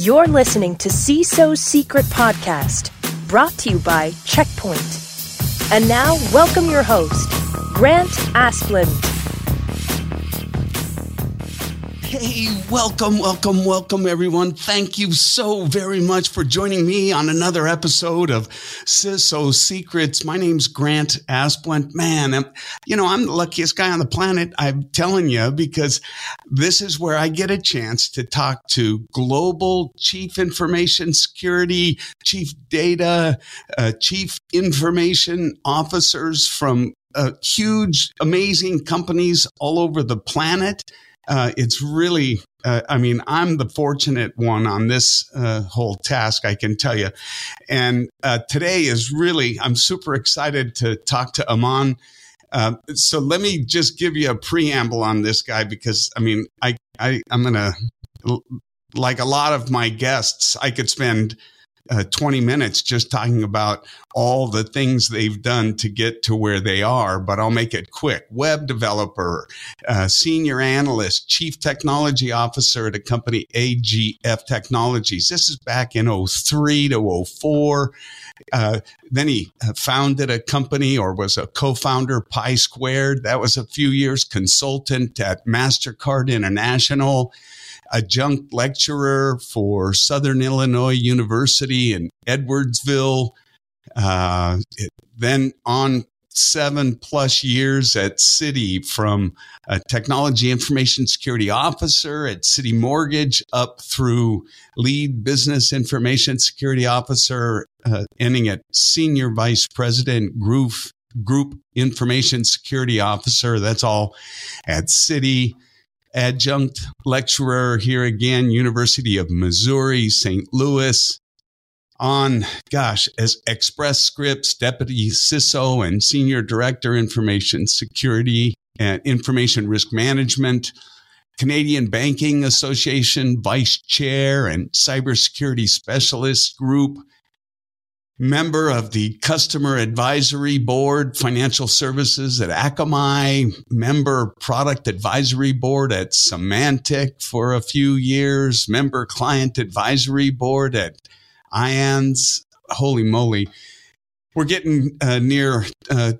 You're listening to CISO's Secret Podcast, brought to you by Check Point. And now, welcome your host, Grant Asplund. Hey, welcome, welcome, welcome, everyone. Thank you so very much for joining me on another episode of CISO Secrets. My name's Grant Asplund. Man, I'm, you know, I'm the luckiest guy on the planet. I'm telling you, because this is where I get a chance to talk to global chief information security, chief data, uh, chief information officers from uh, huge, amazing companies all over the planet uh, it's really, uh, I mean, I'm the fortunate one on this uh, whole task, I can tell you. And uh, today is really, I'm super excited to talk to Aman. Uh, so let me just give you a preamble on this guy because, I mean, I, I I'm gonna, like a lot of my guests, I could spend uh, 20 minutes just talking about all the things they've done to get to where they are, but I'll make it quick. Web developer, uh, senior analyst, chief technology officer at a company, AGF Technologies. This is back in 03 to 04. Uh, then he uh, founded a company or was a co-founder, Pi Squared. That was a few years consultant at MasterCard International adjunct lecturer for Southern Illinois University in Edwardsville. Uh, then on seven plus years at Citi from a technology information security officer at Citi Mortgage up through lead business information security officer, uh, ending at senior vice president group, group information security officer. That's all at Citi adjunct lecturer here again, University of Missouri, St. Louis. On, gosh, as Express Scripts, Deputy CISO and Senior Director, Information Security and Information Risk Management, Canadian Banking Association Vice Chair and Cybersecurity Specialist Group, member of the Customer Advisory Board, Financial Services at Akamai, member Product Advisory Board at Symantec for a few years, member Client Advisory Board at IANS. Holy moly. We're getting uh, near uh,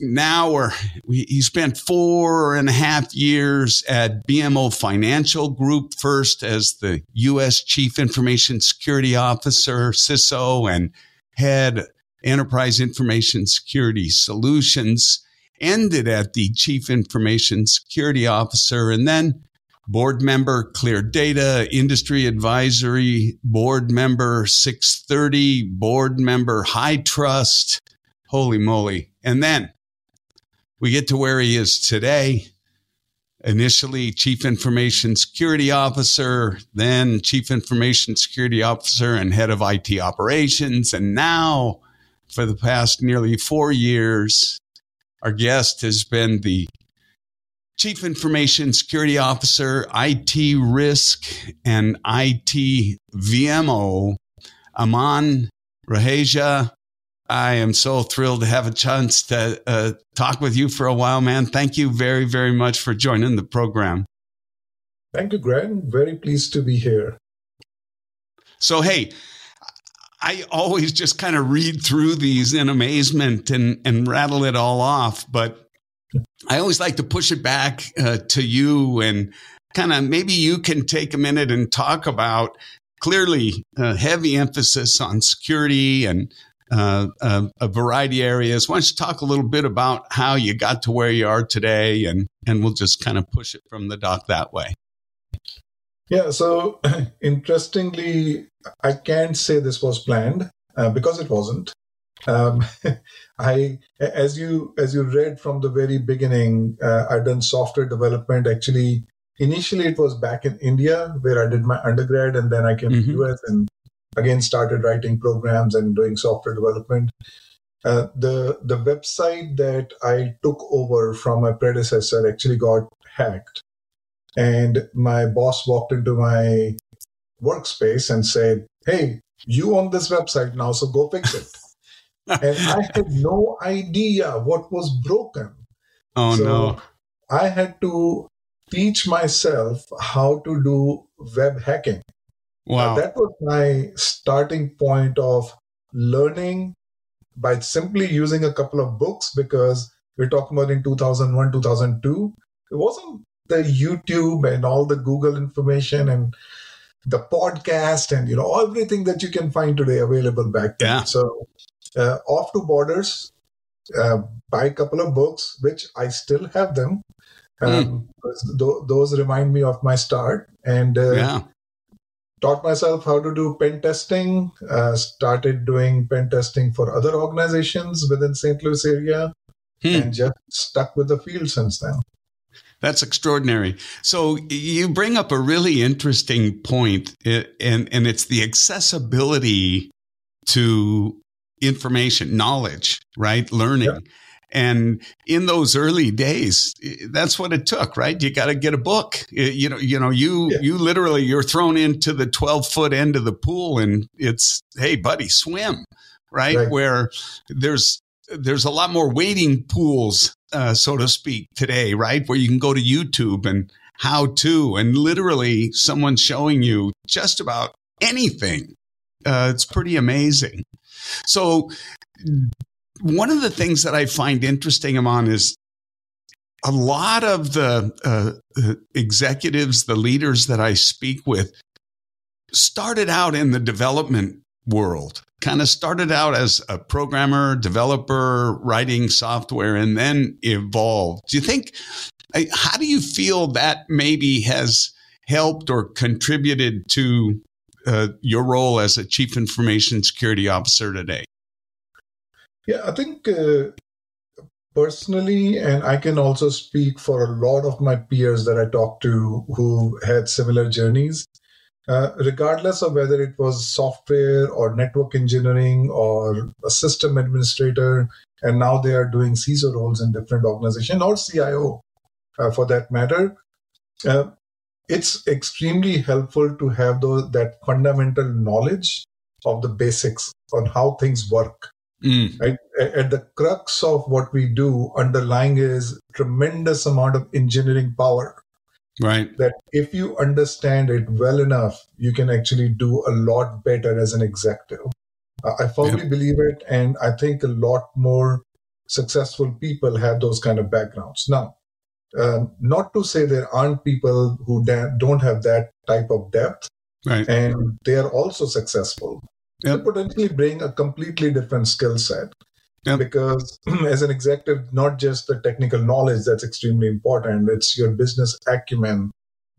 now or he spent four and a half years at BMO Financial Group, first as the U.S. Chief Information Security Officer, CISO, and head enterprise information security solutions, ended at the chief information security officer, and then board member ClearDATA, industry advisory, board member 630, board member HITRUST. Holy moly. And then we get to where he is today initially chief information security officer, then chief information security officer and head of IT operations. And now, for the past nearly four years, our guest has been the chief information security officer, IT risk, and IT VMO, Aman Raheja. I am so thrilled to have a chance to uh, talk with you for a while, man. Thank you very, very much for joining the program. Thank you, Greg. Very pleased to be here. So, hey, I always just kind of read through these in amazement and, and rattle it all off, but I always like to push it back uh, to you and kind of maybe you can take a minute and talk about clearly uh, heavy emphasis on security and uh, a, a, variety of areas. Why don't you talk a little bit about how you got to where you are today, and and we'll just kind of push it from the dock that way. Yeah. So interestingly, I can't say this was planned uh, because it wasn't. Um, I, as you as you read from the very beginning, uh, I've done software development. Actually, initially it was back in India where I did my undergrad, and then I came mm-hmm. to US and again started writing programs and doing software development. Uh, the the website that I took over from my predecessor actually got hacked, and my boss walked into my workspace and said, "Hey, you own this website now, so go fix it." and I had no idea what was broken. Oh so no! I had to teach myself how to do web hacking Wow. Uh, that was my starting point of learning by simply using a couple of books because we're talking about in 2001, 2002. It wasn't the YouTube and all the Google information and the podcast and you know everything that you can find today available back then. Yeah. So uh, off to Borders, uh, buy a couple of books, which I still have them. Um, th- those remind me of my start and uh, yeah. Taught myself how to do pen testing. Uh, started doing pen testing for other organizations within St. Louis area, Hmm. and just stuck with the field since then. That's extraordinary. So you bring up a really interesting and and it's the accessibility to information, knowledge, right? Learning. And in those early days, that's what it took, right? You got to get a book. You know, you know, you Yeah. you literally you're thrown into the 12 foot end of the pool, and it's hey, buddy, swim, right? Right. Where there's there's a lot more wading pools, uh, so to speak, today, right? Where you can go to YouTube and how to, and literally someone showing you just about anything. Uh, it's pretty amazing. So, one of the things that I find interesting, Aman, is a lot of the uh, executives, the leaders that I speak with, started out in the development world, kind of started out as a programmer, developer, writing software, and then evolved. Do you think, how do you feel that maybe has helped or contributed to uh, your role as a chief information security officer today? Yeah, I think uh, personally, and I can also speak for a lot of my peers that I talked to who had similar journeys. Uh, regardless of whether it was software or network engineering or a system administrator, and now they are doing CISO roles in different organizations or CIO uh, for that matter. Uh, it's extremely helpful to have those, that fundamental knowledge of the basics on how things work Mm, right? At the crux of what we do underlying is tremendous amount of engineering power. Right. that if you understand it well enough you can actually do a lot better as an executive. I firmly believe it and i think a lot more successful people have those kind of backgrounds. Now um, not to say there aren't people who da- don't have that type of depth. Right. and they are also successful Yep. potentially bring a completely different skill set Yep. because as an executive not just the technical knowledge that's extremely important it's your business acumen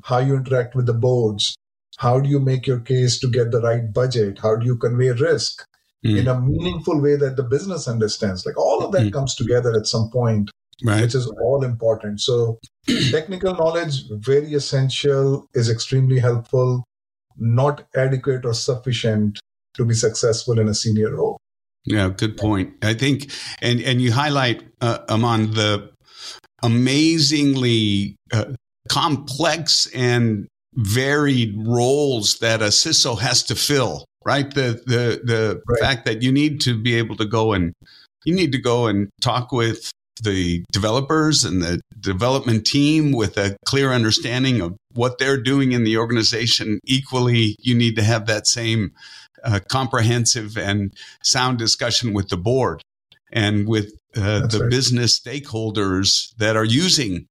how you interact with the boards how do you make your case to get the right budget how do you convey risk Mm. in a meaningful way that the business understands like all of that Mm. comes together at some point Right. which is all important. So, technical knowledge, very essential, is extremely helpful, not adequate or sufficient to be successful in a senior role. Yeah, good point. I think, and and you highlight uh, Aman the amazingly uh, complex and varied roles that a CISO has to fill. Right, the the the Right. fact that you need to be able to go and you need to go and talk with the developers and the development team with a clear understanding of what they're doing in the organization. Equally, you need to have that same uh, comprehensive and sound discussion with the board and with uh, the right. business stakeholders that are using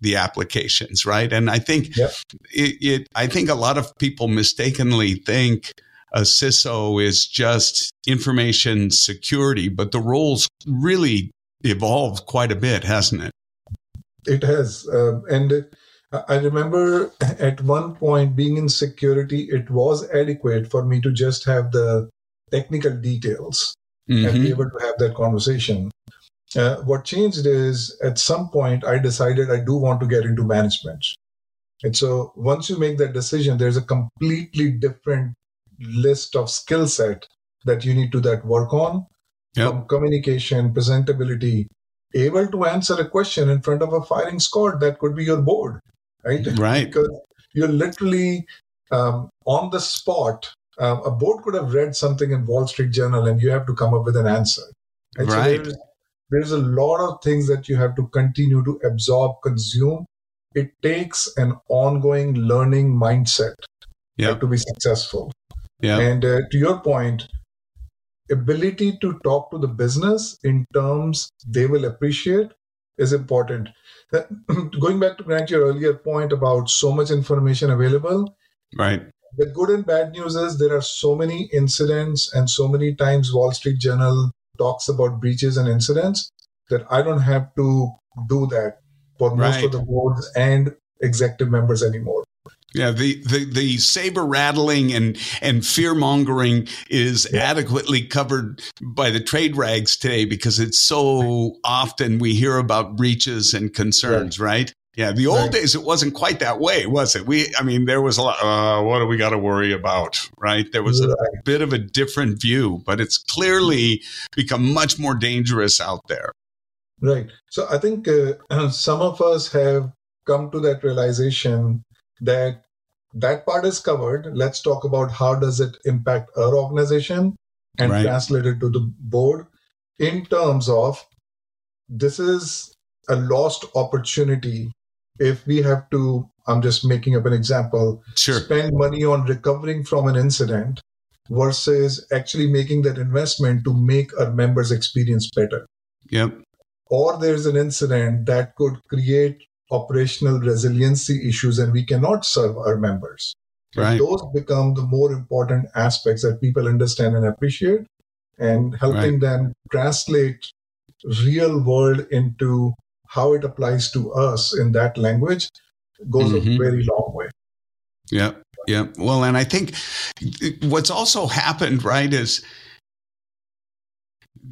the applications, right? And I think Yep. it, it. I think a lot of people mistakenly think a CISO is just information security, but the roles really evolved quite a bit, hasn't it? It has. Um, and I remember at one point being in security, it was adequate for me to just have the technical details and be Mhm. able to have that conversation. Uh, what changed is at some point I decided I do want to get into management. And so once you make that decision, there's a completely different list of skill set that you need to that work on Yep. from communication, presentability, able to answer a question in front of a firing squad that could be your board, right? Right. because you're literally um, on the spot. Um, a board could have read something in Wall Street Journal, and you have to come up with an answer. So Right. there's, there's a lot of things that you have to continue to absorb, consume. It takes an ongoing learning mindset yeah. to be successful. Yeah. And uh, to your point, ability to talk to the business in terms they will appreciate is important. Uh, going back to Grant, your earlier point about so much information available, right? The good and bad news is there are so many incidents, and so many times Wall Street Journal talks about breaches and incidents that I don't have to do that for most Right. of the boards and executive members anymore. Yeah, the, the, the saber rattling and, and fear mongering is adequately covered by the trade rags today because it's so often we hear about breaches and concerns, right? Yeah, the old Right. days it wasn't quite that way, was it? We, I mean, there was a lot. Uh, what do we got to worry about, right? There was a Right. bit of a different view, but it's clearly become much more dangerous out there. Right. So I think uh, some of us have come to that realization that that part is covered. Let's talk about how does it impact our organization and Right. translate it to the board in terms of this is a lost opportunity if we have to I'm just making up an example Sure. spend money on recovering from an incident versus actually making that investment to make our members experience better Yep. or there's an incident that could create operational resiliency issues and we cannot serve our members. Right. Those become the more important aspects that people understand and appreciate and helping them translate real world into how it applies to us in that language goes Mhm. a very long way. Yeah. Yeah. Well, and I think what's also happened, right, is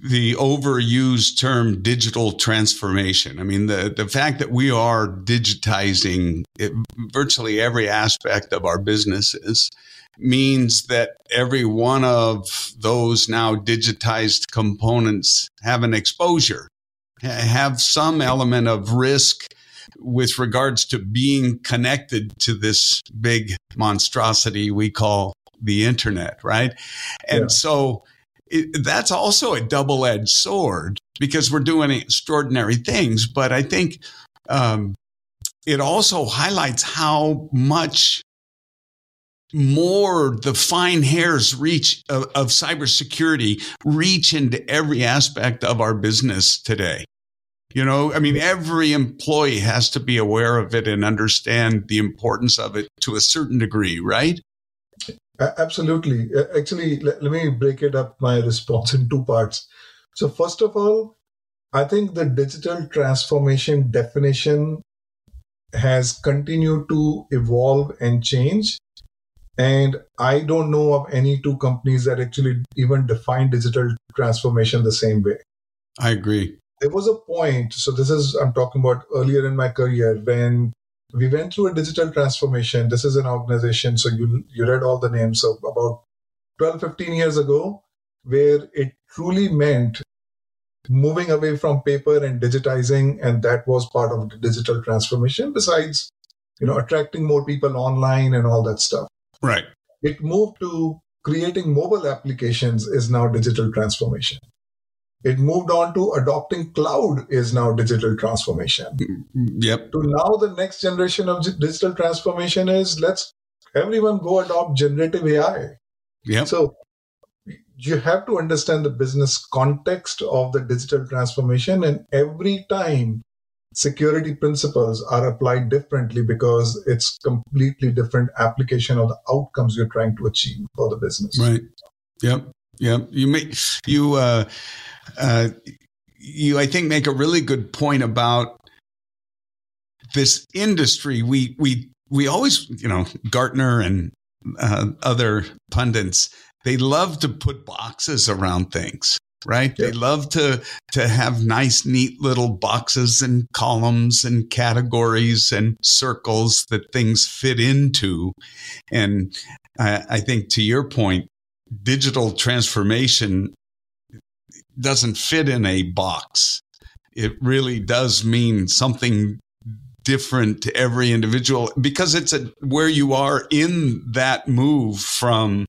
the overused term digital transformation. I mean, the, the fact that we are digitizing it, virtually every aspect of our businesses means that every one of those now digitized components have an exposure, have some element of risk with regards to being connected to this big monstrosity we call the internet, right? And Yeah. so it, that's also a double edged sword because we're doing extraordinary things. But I think um, it also highlights how much more the fine hairs reach of, of cybersecurity reach into every aspect of our business today. You know, I mean, every employee has to be aware of it and understand the importance of it to a certain degree, right? Absolutely. Actually, let, let me break it up my response in two parts. So, first of all, I think the digital transformation definition has continued to evolve and change. And I don't know of any two companies that actually even define digital transformation the same way. I agree. There was a point, so this is, I'm talking about earlier in my career when we went through a digital transformation. This is an organization, so you, you read all the names of about 12, 15 years ago, where it truly meant moving away from paper and digitizing, and that was part of the digital transformation, besides, you know, attracting more people online and all that stuff. Right. It moved to creating mobile applications is now digital transformation. It moved on to adopting cloud is now digital transformation. Yep. To now the next generation of digital transformation is let's everyone go adopt generative AI. Yep. So you have to understand the business context of the digital transformation and every time security principles are applied differently because it's completely different application of the outcomes you're trying to achieve for the business. Right. Yep. Yep. You make you uh uh you I think make a really good point about this industry. We we we always, you know, Gartner and uh, other pundits, they love to put boxes around things, right? Yeah. They love to to have nice, neat little boxes and columns and categories and circles that things fit into. And I, I think to your point, digital transformation doesn't fit in a box. It really does mean something different to every individual because it's a, where you are in that move from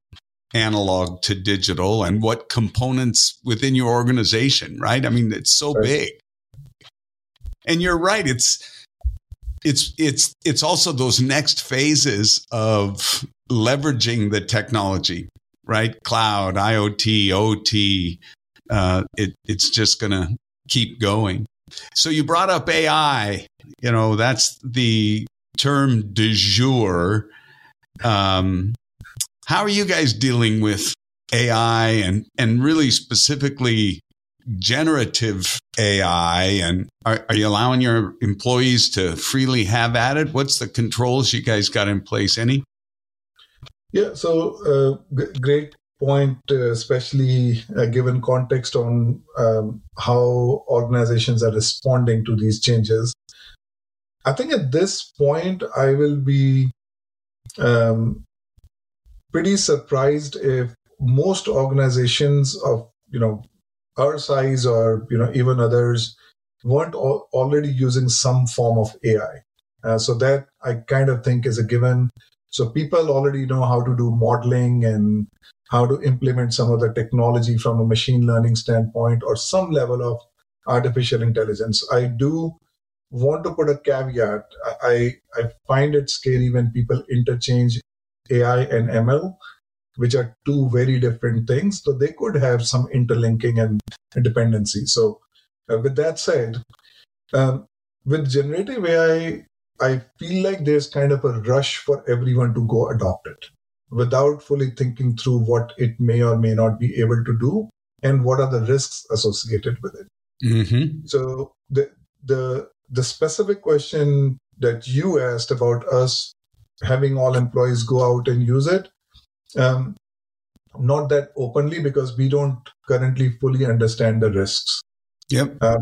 analog to digital and what components within your organization, right? I mean, it's so Right. big. And you're right. It's, it's, it's, it's also those next phases of leveraging the technology, right? Cloud, IoT, OT. Uh, it, it's just going to keep going. So you brought up AI. You know, that's the term du jour. Um, how are you guys dealing with AI and, and really specifically generative AI? And are, are you allowing your employees to freely have at it? What's the controls you guys got in place? Any? Yeah, so uh, g- great point, uh, especially uh, given context on um, how organizations are responding to these changes. I think at this point, I will be um, pretty surprised if most organizations of you know our size or you know even others weren't al- already using some form of AI. Uh, so that I kind of think is a given. So people already know how to do modeling and how to implement some of the technology from a machine learning standpoint or some level of artificial intelligence. I do want to put a caveat. I, I find it scary when people interchange AI and ML, which are two very different things. So they could have some interlinking and dependency. So, uh, with that said, um, with generative AI, I feel like there's kind of a rush for everyone to go adopt it without fully thinking through what it may or may not be able to do and what are the risks associated with it. Mm-hmm. So the the the specific question that you asked about us having all employees go out and use it, um, not that openly because we don't currently fully understand the risks. Yep. Uh,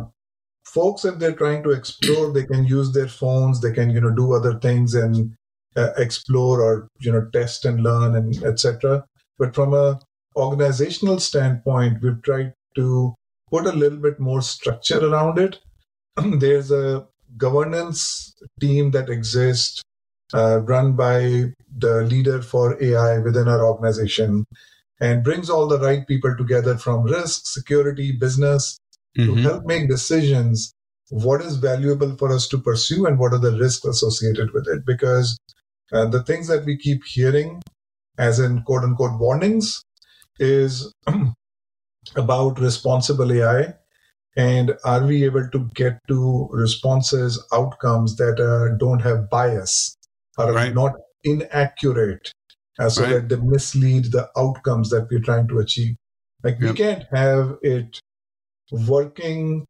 folks, if they're trying to explore, they can use their phones. They can you know do other things and uh, explore or you know test and learn and etc. But from a organizational standpoint, we've tried to put a little bit more structure around it. There's a governance team that exists uh, run by the leader for AI within our organization and brings all the right people together from risk, security, business mm-hmm. to help make decisions what is valuable for us to pursue and what are the risks associated with it. Because uh, the things that we keep hearing, as in quote unquote warnings, is about responsible AI and are we able to get to responses outcomes that uh, don't have bias or right. are not inaccurate uh, so right. that they mislead the outcomes that we're trying to achieve like yep. we can't have it working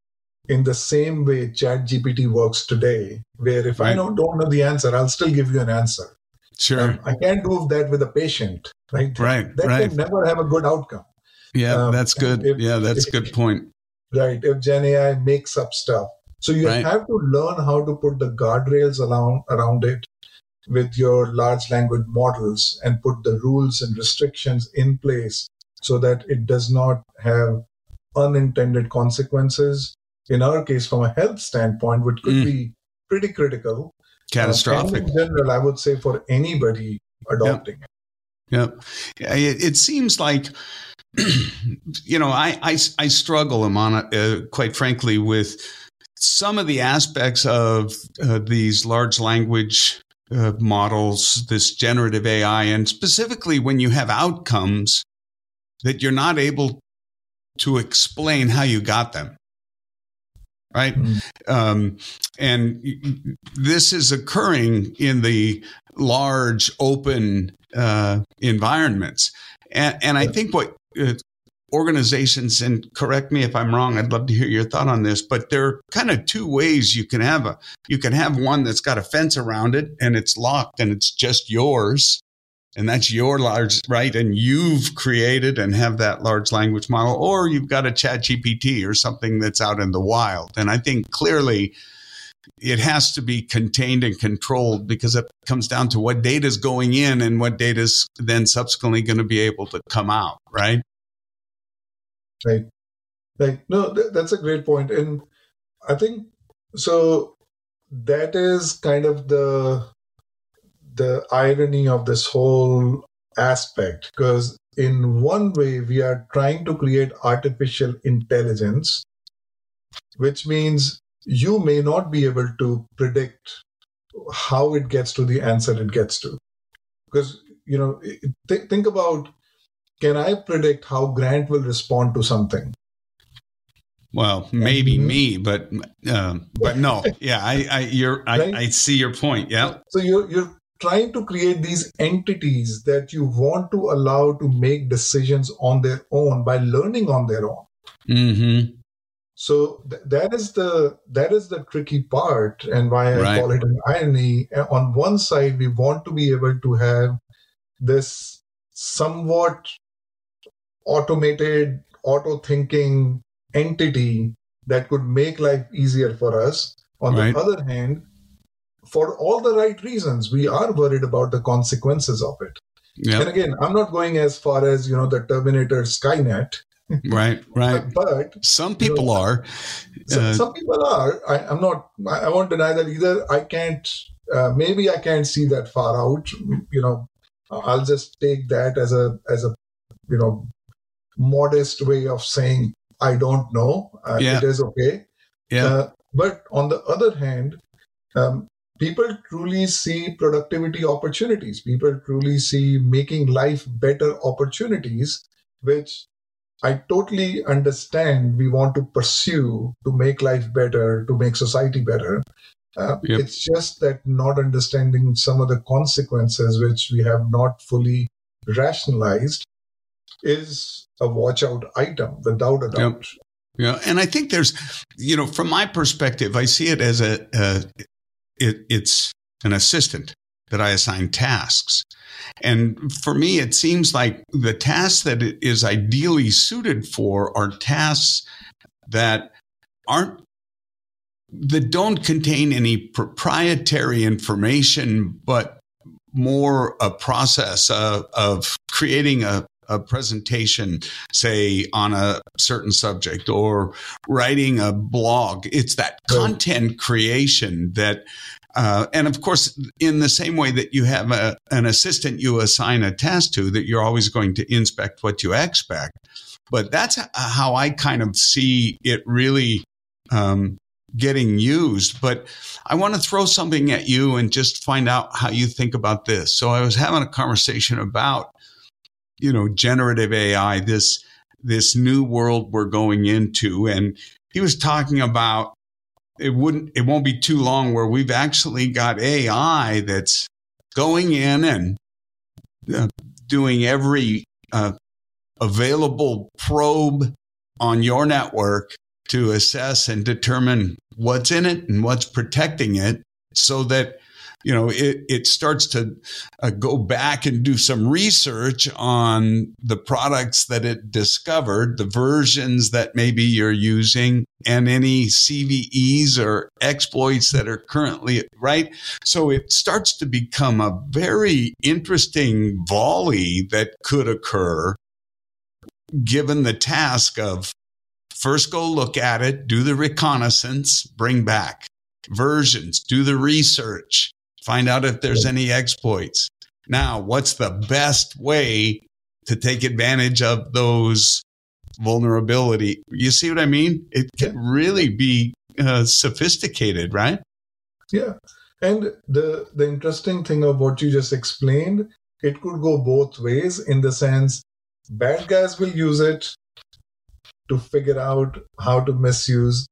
in the same way ChatGPT works today where if right. i don't, don't know the answer i'll still give you an answer. Sure. Um, i can't do that with a patient right? Right that right. can never have a good outcome. Yeah um, that's good. if, yeah that's a good point. Right if gen ai makes up stuff. So you right. have to learn how to put the guardrails around around it with your large language models and put the rules and restrictions in place so that it does not have unintended consequences in our case from a health standpoint which could mm. be pretty critical catastrophic uh, in general i would say for anybody adopting yep. it yeah it, it seems like you know, I, I, I struggle, Amana, uh, quite frankly, with some of the aspects of uh, these large language uh, models, this generative AI, and specifically when you have outcomes that you're not able to explain how you got them. Right. Mm-hmm. Um, and this is occurring in the large open uh, environments. And, and I think what uh, organizations, and correct me if I'm wrong, I'd love to hear your thought on this, but there are kind of two ways you can have a, you can have one that's got a fence around it and it's locked and it's just yours. And that's your large, right? And you've created and have that large language model, or you've got a ChatGPT or something that's out in the wild. And I think clearly it has to be contained and controlled because it comes down to what data is going in and what data is then subsequently going to be able to come out, right? Right. Right. No, th- that's a great. And I think so that is kind of the the irony of this whole aspect because in one way we are trying to create artificial intelligence which means you may not be able to predict how it gets to the answer it gets to. Because you know, th- think about can I predict how Grant will respond to something? Well, maybe mm-hmm. me, but um, but no, yeah, I, I you're I, right? I see your point. Yeah. So you're you're trying to create these entities that you want to allow to make decisions on their own by learning on their own. Mm-hmm. So th- that is the that is the tricky part, and why I right. call it an irony. On one side, we want to be able to have this somewhat automated, auto thinking entity that could make life easier for us. On right. the other hand, for all the right reasons, we are worried about the consequences of it. Yep. And again, I'm not going as far as you know the Terminator Skynet. right, right. but some people you know, are. Uh, some people are. I, am not. I, won't deny that either. I can't. Uh, maybe I can't see that far out. You know, I'll just take that as a as a you know modest way of saying I don't know. Uh, yeah. It is okay. Yeah. Uh, but on the other hand, um, people truly see productivity opportunities. People truly see making life better opportunities, which I totally understand we want to pursue to make life better, to make society better. Uh, yep. It's just that not understanding some of the consequences, which we have not fully rationalized, is a watch out item without a doubt. Yep. Yeah, and I think there's, you know, from my perspective, I see it as a, it, it's an assistant that I assign tasks. And for me, it seems like the tasks that it is ideally suited for are tasks that aren't that don't contain any proprietary information, but more a process of, of creating a, a presentation, say on a certain subject or writing a blog. It's that content creation that, uh, and of course, in the same way that you have a, an assistant you assign a task to, that you're always going to inspect what you expect. But that's how I kind of see it really um, getting used. But I want to throw something at you and just find out how you think about this. So I was having a conversation about you know, generative AI, this, this new world we're going into. And he was talking about it wouldn't, it won't be too long where we've actually got AI that's going in and uh, doing every uh, available probe on your network to assess and determine what's in it and what's protecting it so that you know, it, it starts to uh, go back and do some research on the products that it discovered, the versions that maybe you're using, and any CVEs or exploits that are currently, right? So it starts to become a very interesting volley that could occur given the task of first go look at it, do the reconnaissance, bring back versions, do the research, find out if there's any exploits. Now, what's the best way to take advantage of those vulnerability? You see what I mean? It can really be uh, sophisticated, right? Yeah. And the the interesting thing of what you just explained, it could go both ways in the sense bad guys will use it to figure out how to misuse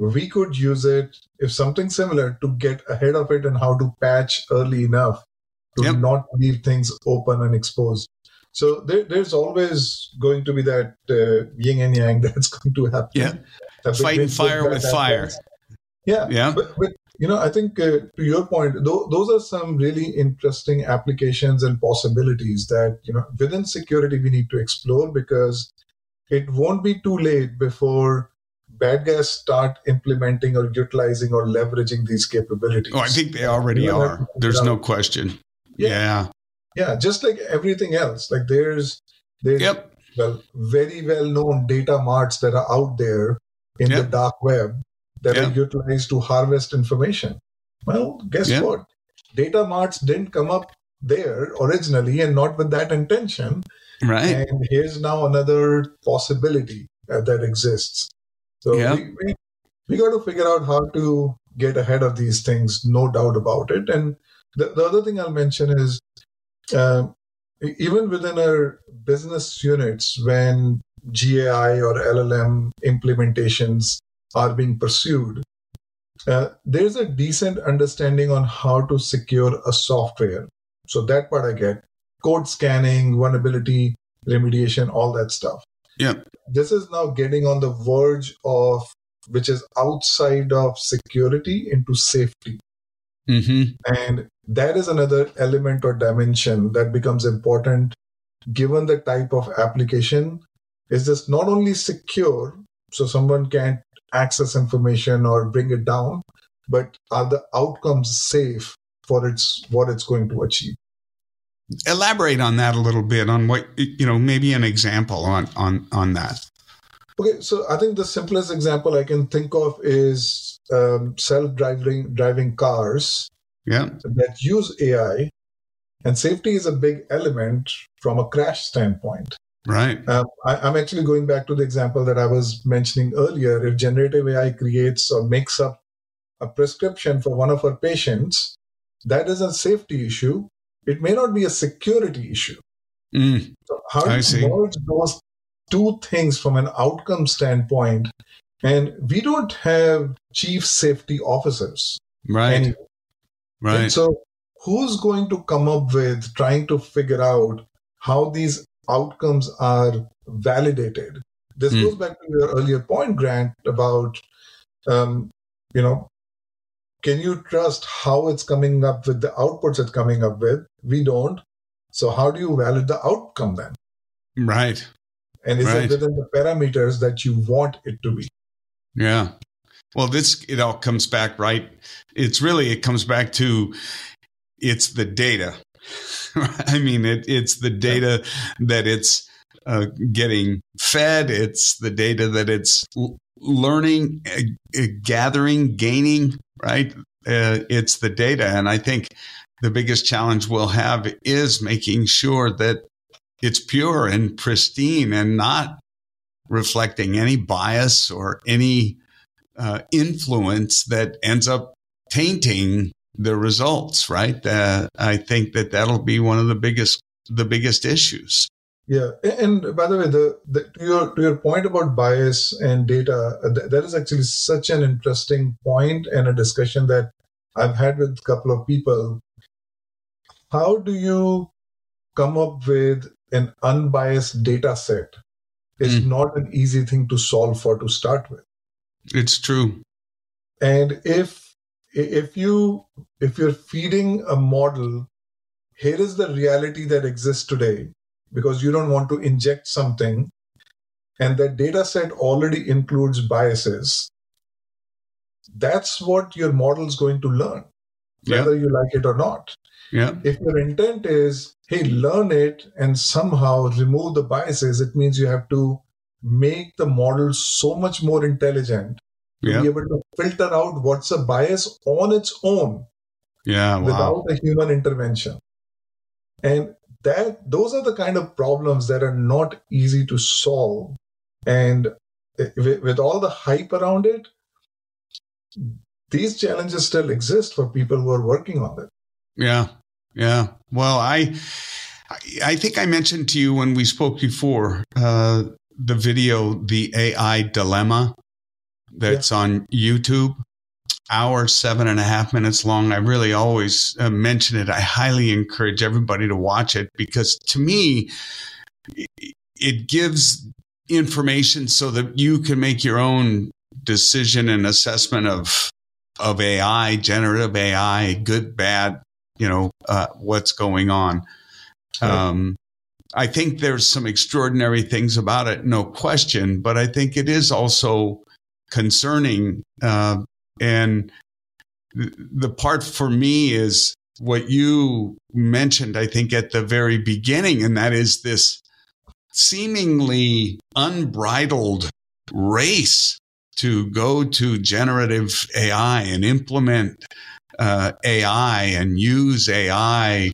we could use it if something similar to get ahead of it and how to patch early enough to yep. not leave things open and exposed. So there, there's always going to be that uh, yin and yang that's going to happen. Yeah, fighting fire with fire. Yeah, yeah. But, but you know, I think uh, to your point, th- those are some really interesting applications and possibilities that you know within security we need to explore because it won't be too late before bad guys start implementing or utilizing or leveraging these capabilities. Oh, I think they already you know, are. There's no question. Yeah. yeah. yeah. just like everything else. Like there's there's yep. well very well known data marts that are out there in yep. the dark web that yep. are utilized to harvest information. Well, guess what? Data marts didn't come up there originally and not with that intention. Right. And here's now another possibility uh, that exists. So yeah. we, we, we got to figure out how to get ahead of these things, no doubt about it. And the, the other thing I'll mention is uh, even within our business units, when GAI or LLM implementations are being pursued, uh, there's a decent understanding on how to secure a software. So that part I get. Code scanning, vulnerability remediation, all that stuff. Yeah. This is now getting on the verge of which is outside of security into safety. Mm-hmm. And that is another element or dimension that becomes important given the type of application. Is this not only secure, so someone can't access information or bring it down, but are the outcomes safe for its what it's going to achieve? Elaborate on that a little bit on what you know, maybe an example on on on that. Okay, so I think the simplest example I can think of is um, self-driving driving cars yeah. that use AI, and safety is a big element from a crash standpoint. Right. Um, I, am actually going back to the example that I was mentioning earlier. If generative AI creates or makes up a prescription for one of our patients, that is a safety issue. It may not be a security issue. Mm, so how do you merge those two things from an outcome standpoint? And we don't have chief safety officers. Right. Anyway. Right. And so who's going to come up with trying to figure out how these outcomes are validated? This mm. goes back to your earlier point, Grant, about um, you know, can you trust how it's coming up with the outputs it's coming up with? We don't. So how do you validate the outcome then? Right. And is right. it within the parameters that you want it to be? Yeah. Well, this it all comes back right. It's really it comes back to it's the data. I mean, it, it's the data that it's uh, getting fed. It's the data that it's learning, uh, gathering, gaining. Right? Uh, it's the data, and I think the biggest challenge we'll have is making sure that it's pure and pristine and not reflecting any bias or any uh, influence that ends up tainting the results, right? Uh, I think that that'll be one of the biggest the biggest issues. Yeah, and by the way, the, the to your to your point about bias and data, th- that is actually such an interesting point and a discussion that I've had with a couple of people. How do you come up with an unbiased data set? It's mm. not an easy thing to solve for to start with. It's true. And if if you if you're feeding a model, here is the reality that exists today, because you don't want to inject something, and that data set already includes biases. That's what your model is going to learn, whether yeah. you like it or not. Yeah. If your intent is, hey, learn it and somehow remove the biases, it means you have to make the model so much more intelligent to be able to filter out what's a bias on its own yeah wow. without a human intervention and that those are the kind of problems that are not easy to solve and with, with all the hype around it these challenges still exist for people who are working on it yeah yeah well i i think i mentioned to you when we spoke before uh, the video, The AI Dilemma, that's yeah. on YouTube. Hour, seven and a half minutes long. I really always uh, mention it. I highly encourage everybody to watch it because to me, it gives information so that you can make your own decision and assessment of of AI, generative AI, good, bad, you know, uh, what's going on. Um, I think there's some extraordinary things about it, no question, but I think it is also concerning. Uh, and the part for me is what you mentioned, I think, at the very beginning, and that is this seemingly unbridled race to go to generative AI and implement uh, AI and use AI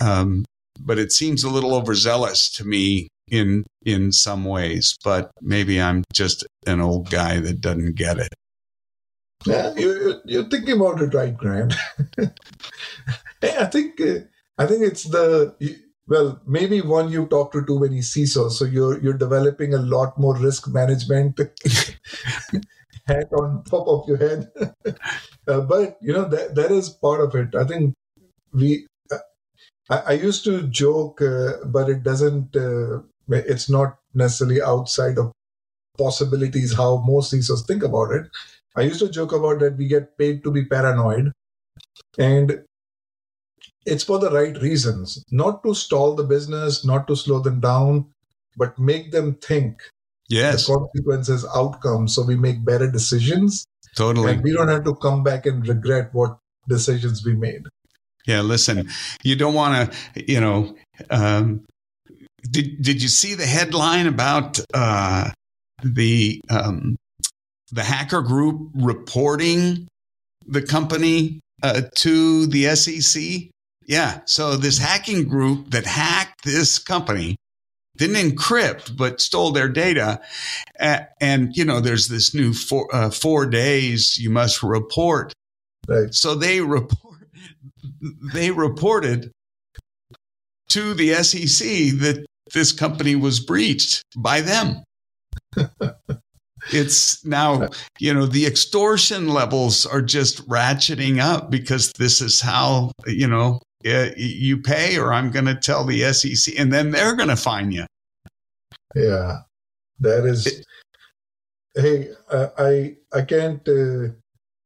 um, but it seems a little overzealous to me in in some ways. But maybe I'm just an old guy that doesn't get it. Yeah, you're, you're thinking about it right, Grant. hey, I think uh, I think it's the well, maybe one you talk to too many CISOs, so you're you're developing a lot more risk management hat on top of your head. uh, but you know that that is part of it. I think we. Uh, I, I, used to joke, uh, but it doesn't. Uh, it's not necessarily outside of possibilities how most CISOs think about it. I used to joke about that we get paid to be paranoid, and it's for the right reasons, not to stall the business, not to slow them down, but make them think yes. the consequences, outcomes, so we make better decisions. Totally. And we don't have to come back and regret what decisions we made. Yeah, listen, you don't want to, you know, um, did did you see the headline about uh, the um, the hacker group reporting the company uh, to the SEC? Yeah. So this hacking group that hacked this company didn't encrypt, but stole their data. Uh, and, you know, there's this new four, uh, four days you must report. Right. So they report, they reported to the SEC that this company was breached by them. it's now, you know, the extortion levels are just ratcheting up because this is how, you know, you pay or I'm going to tell the SEC and then they're going to fine you. Yeah, that is. It, hey, uh, I I can't uh,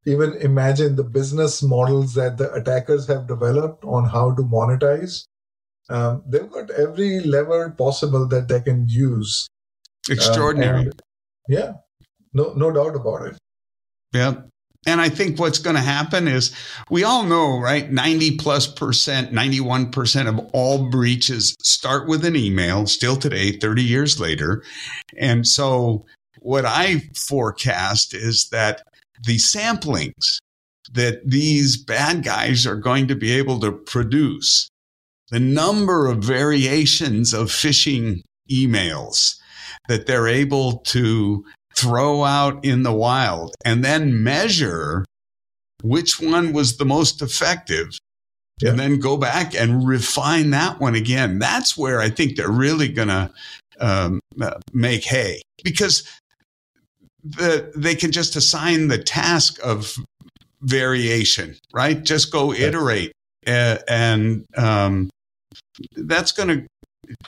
even imagine the business models that the attackers have developed on how to monetize. Um, they've got every lever possible that they can use. Extraordinary. Um, yeah, no no doubt about it. Yeah. And I think what's going to happen is we all know, right? 90 plus percent, 91% of all breaches start with an email still today, 30 years later. And so what I forecast is that the samplings that these bad guys are going to be able to produce, the number of variations of phishing emails that they're able to throw out in the wild and then measure which one was the most effective yeah. and then go back and refine that one again. That's where I think they're really going to um, uh, make hay because the, they can just assign the task of variation, right? Just go iterate. Uh, and um, that's going to,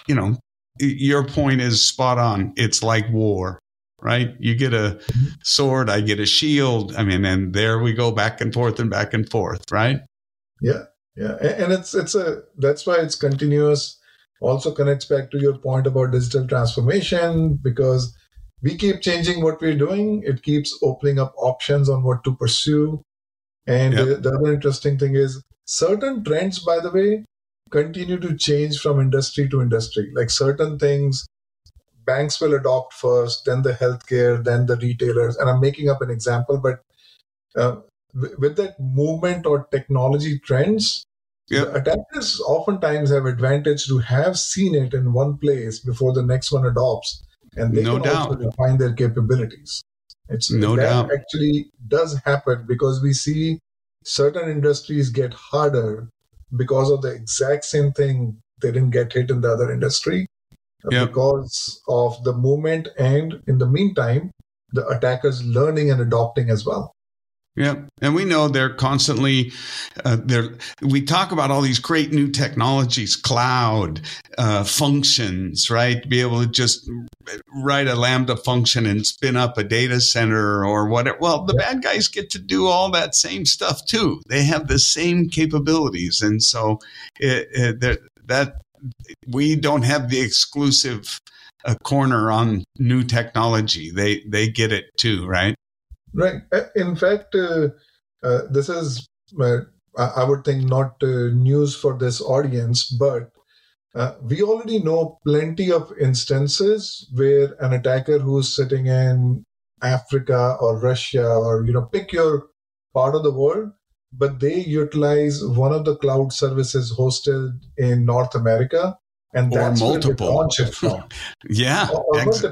you know, your point is spot on. It's like war right? You get a mm-hmm. sword, I get a shield. I mean, and there we go back and forth and back and forth, right? Yeah, yeah, and it's it's a that's why it's continuous. Also connects back to your point about digital transformation because we keep changing what we're doing. It keeps opening up options on what to pursue. And the other interesting thing is certain trends, by the way, continue to change from industry to industry. Like certain things banks will adopt first, then the healthcare, then the retailers. And I'm making up an example, but uh, with that movement or technology trends, yep. attackers oftentimes have advantage to have seen it in one place before the next one adopts, and they no can doubt. also refine their capabilities. It's no that doubt. actually does happen because we see certain industries get harder because of the exact same thing they didn't get hit in the other industry yep. because of the movement and in the meantime the attackers learning and adopting as well yeah, and we know they're constantly uh, they're. We talk about all these great new technologies, cloud uh, functions, right? Be able to just write a Lambda function and spin up a data center or whatever. Well, the yeah. bad guys get to do all that same stuff too. They have the same capabilities, and so it, it, that we don't have the exclusive uh, corner on new technology. They they get it too, right? Right. Uh, in fact, uh, uh, this is uh, I would think not uh, news for this audience, but we already know plenty of instances where an attacker who's sitting in Africa or Russia or you know pick your part of the world but they utilize one of the cloud services hosted in North America, and or that's multiple. where they launch it from. yeah, or, or ex-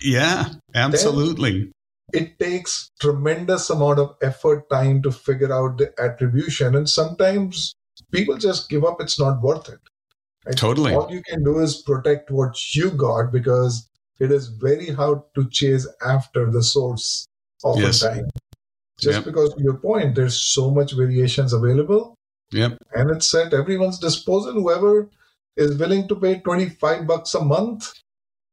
yeah, absolutely. Then it takes tremendous amount of effort, time to figure out the attribution, and sometimes people just give up. It's not worth it. Right? Totally. All you can do is protect what you got because it is very hard to chase after the source oftentimes. Yes. Just yep. because your point, there's so much variations available. Yep. And it's at everyone's disposal. Whoever is willing to pay 25 bucks a month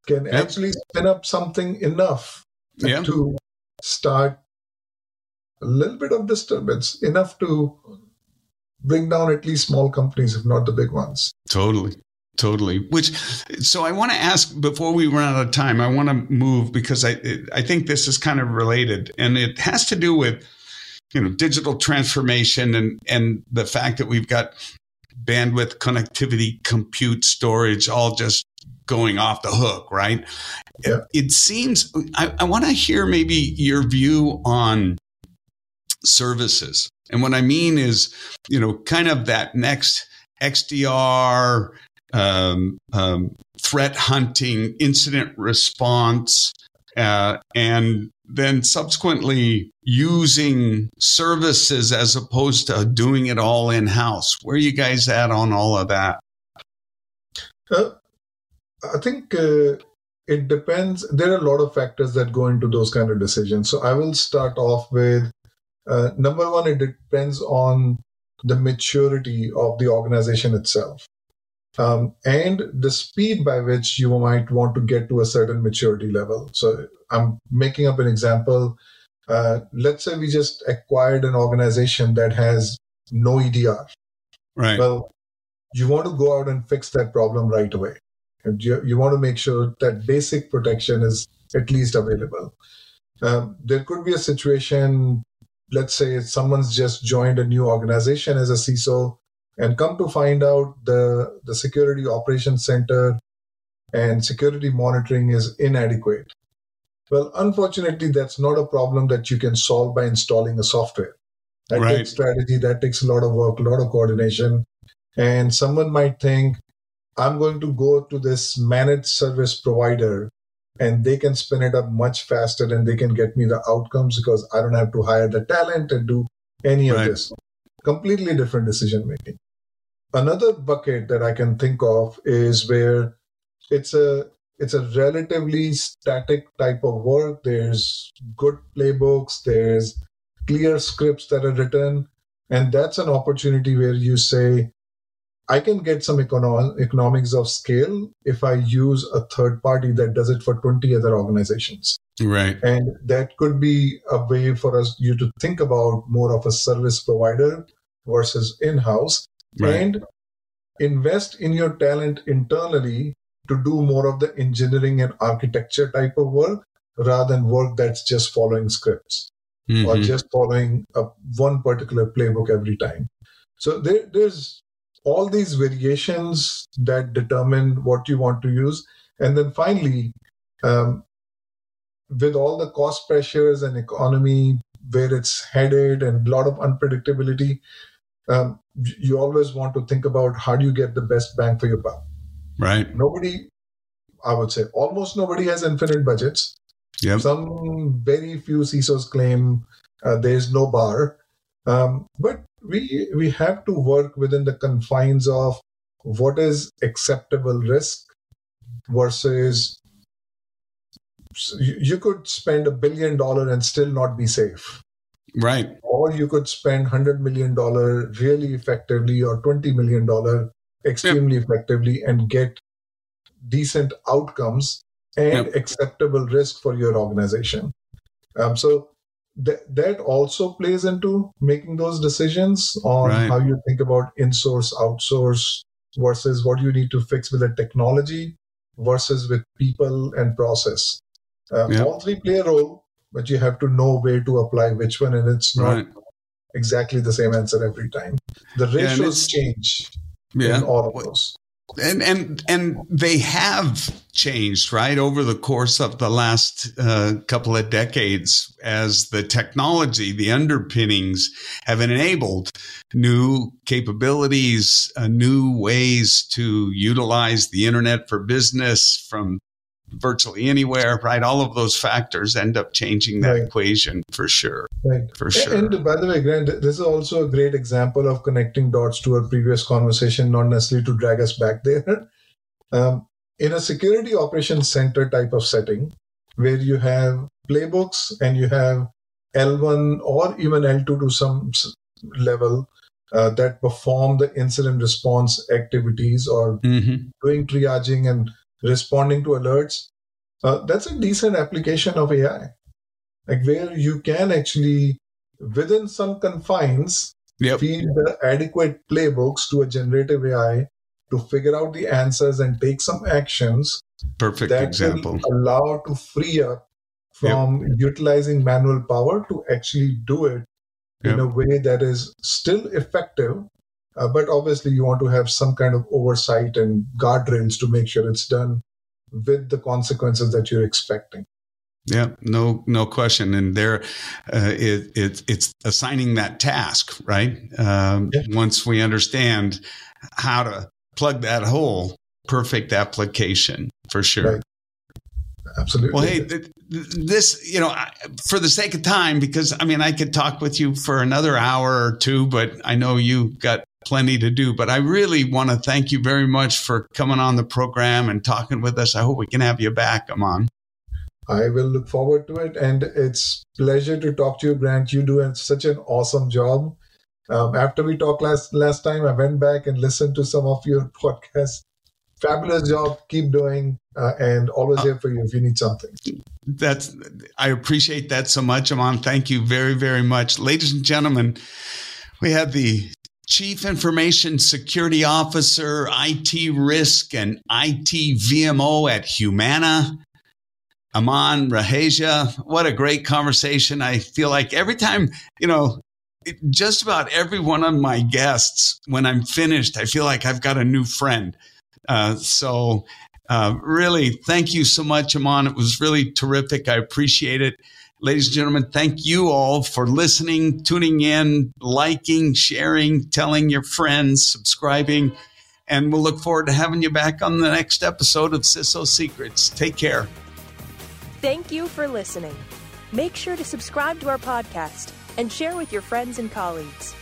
can yep. actually spin up something enough yep. to start a little bit of disturbance, enough to bring down at least small companies, if not the big ones. Totally. Totally. Which, so I want to ask before we run out of time, I want to move because I, I think this is kind of related and it has to do with, you know, digital transformation and, and the fact that we've got bandwidth, connectivity, compute, storage, all just going off the hook, right? Yeah. It seems, I, I want to hear maybe your view on services. And what I mean is, you know, kind of that next XDR, um, um, threat hunting, incident response, uh, and then subsequently using services as opposed to doing it all in house. Where are you guys at on all of that? Uh, I think uh, it depends. There are a lot of factors that go into those kind of decisions. So I will start off with uh, number one, it depends on the maturity of the organization itself um, and the speed by which you might want to get to a certain maturity level. So I'm making up an example. Uh, let's say we just acquired an organization that has no EDR. Right. Well, you want to go out and fix that problem right away. And you, you want to make sure that basic protection is at least available. Um, there could be a situation, let's say someone's just joined a new organization as a CISO and come to find out the, the security operations center and security monitoring is inadequate. Well, unfortunately, that's not a problem that you can solve by installing a software. That right. takes strategy, that takes a lot of work, a lot of coordination. And someone might think, I'm going to go to this managed service provider and they can spin it up much faster and they can get me the outcomes because I don't have to hire the talent and do any right. of this. Completely different decision making. Another bucket that I can think of is where it's a it's a relatively static type of work. There's good playbooks, there's clear scripts that are written, and that's an opportunity where you say, I can get some econo- economics of scale if I use a third party that does it for 20 other organizations. Right. And that could be a way for us you to think about more of a service provider versus in-house right. and invest in your talent internally to do more of the engineering and architecture type of work rather than work that's just following scripts mm-hmm. or just following a, one particular playbook every time. So there, there's all these variations that determine what you want to use. And then finally, um, with all the cost pressures and economy where it's headed and a lot of unpredictability, um, you always want to think about how do you get the best bang for your buck. Right. Nobody, I would say, almost nobody has infinite budgets. Yep. Some very few CISOs claim uh, there is no bar, um, but we we have to work within the confines of what is acceptable risk versus you could spend a billion dollar and still not be safe Right. Or you could spend $100 million really effectively or $20 million extremely yep. effectively and get decent outcomes and yep. acceptable risk for your organization. Um, so th- that also plays into making those decisions on right. how you think about in-source, outsource versus what you need to fix with the technology versus with people and process. Um, yep. All three play a role, but you have to know where to apply which one, and it's not right. exactly the same answer every time. The ratios yeah, change yeah. in all of those. And and and they have changed right over the course of the last uh, couple of decades as the technology, the underpinnings have enabled new capabilities, uh, new ways to utilize the internet for business from virtually anywhere, right? All of those factors end up changing that right. equation for sure. Right. For sure. And by the way, Grant, this is also a great example of connecting dots to our previous conversation, not necessarily to drag us back there. Um, in a security operations center type of setting, where you have playbooks and you have L1 or even L2 to some level uh, that perform the incident response activities or mm-hmm. doing triaging and responding to alerts, uh, that's a decent application of AI. Like where you can actually, within some confines, yep. feed the adequate playbooks to a generative AI to figure out the answers and take some actions. Perfect that example. allow to free up from yep. utilizing manual power to actually do it yep. in a way that is still effective. Uh, but obviously, you want to have some kind of oversight and guardrails to make sure it's done with the consequences that you're expecting. Yeah, no, no question. And there, uh, it, it, it's assigning that task, right? Um, yeah. Once we understand how to plug that hole, perfect application for sure. Right. Absolutely. Well, hey, this, you know, for the sake of time, because I mean, I could talk with you for another hour or two, but I know you got plenty to do. But I really want to thank you very much for coming on the program and talking with us. I hope we can have you back, Aman. I will look forward to it. And it's pleasure to talk to you, Grant. You do such an awesome job. Um, after we talked last last time, I went back and listened to some of your podcasts. Fabulous job. Keep doing, uh, and always here for you if you need something. That's I appreciate that so much, Aman. Thank you very very much, ladies and gentlemen. We had the Chief Information Security Officer, IT Risk, and IT VMO at Humana. Aman Raheja, what a great conversation. I feel like every time, you know, just about every one of my guests, when I'm finished, I feel like I've got a new friend. Uh, so, uh, really, thank you so much, Aman. It was really terrific. I appreciate it. Ladies and gentlemen, thank you all for listening, tuning in, liking, sharing, telling your friends, subscribing. And we'll look forward to having you back on the next episode of CISO Secrets. Take care. Thank you for listening. Make sure to subscribe to our podcast and share with your friends and colleagues.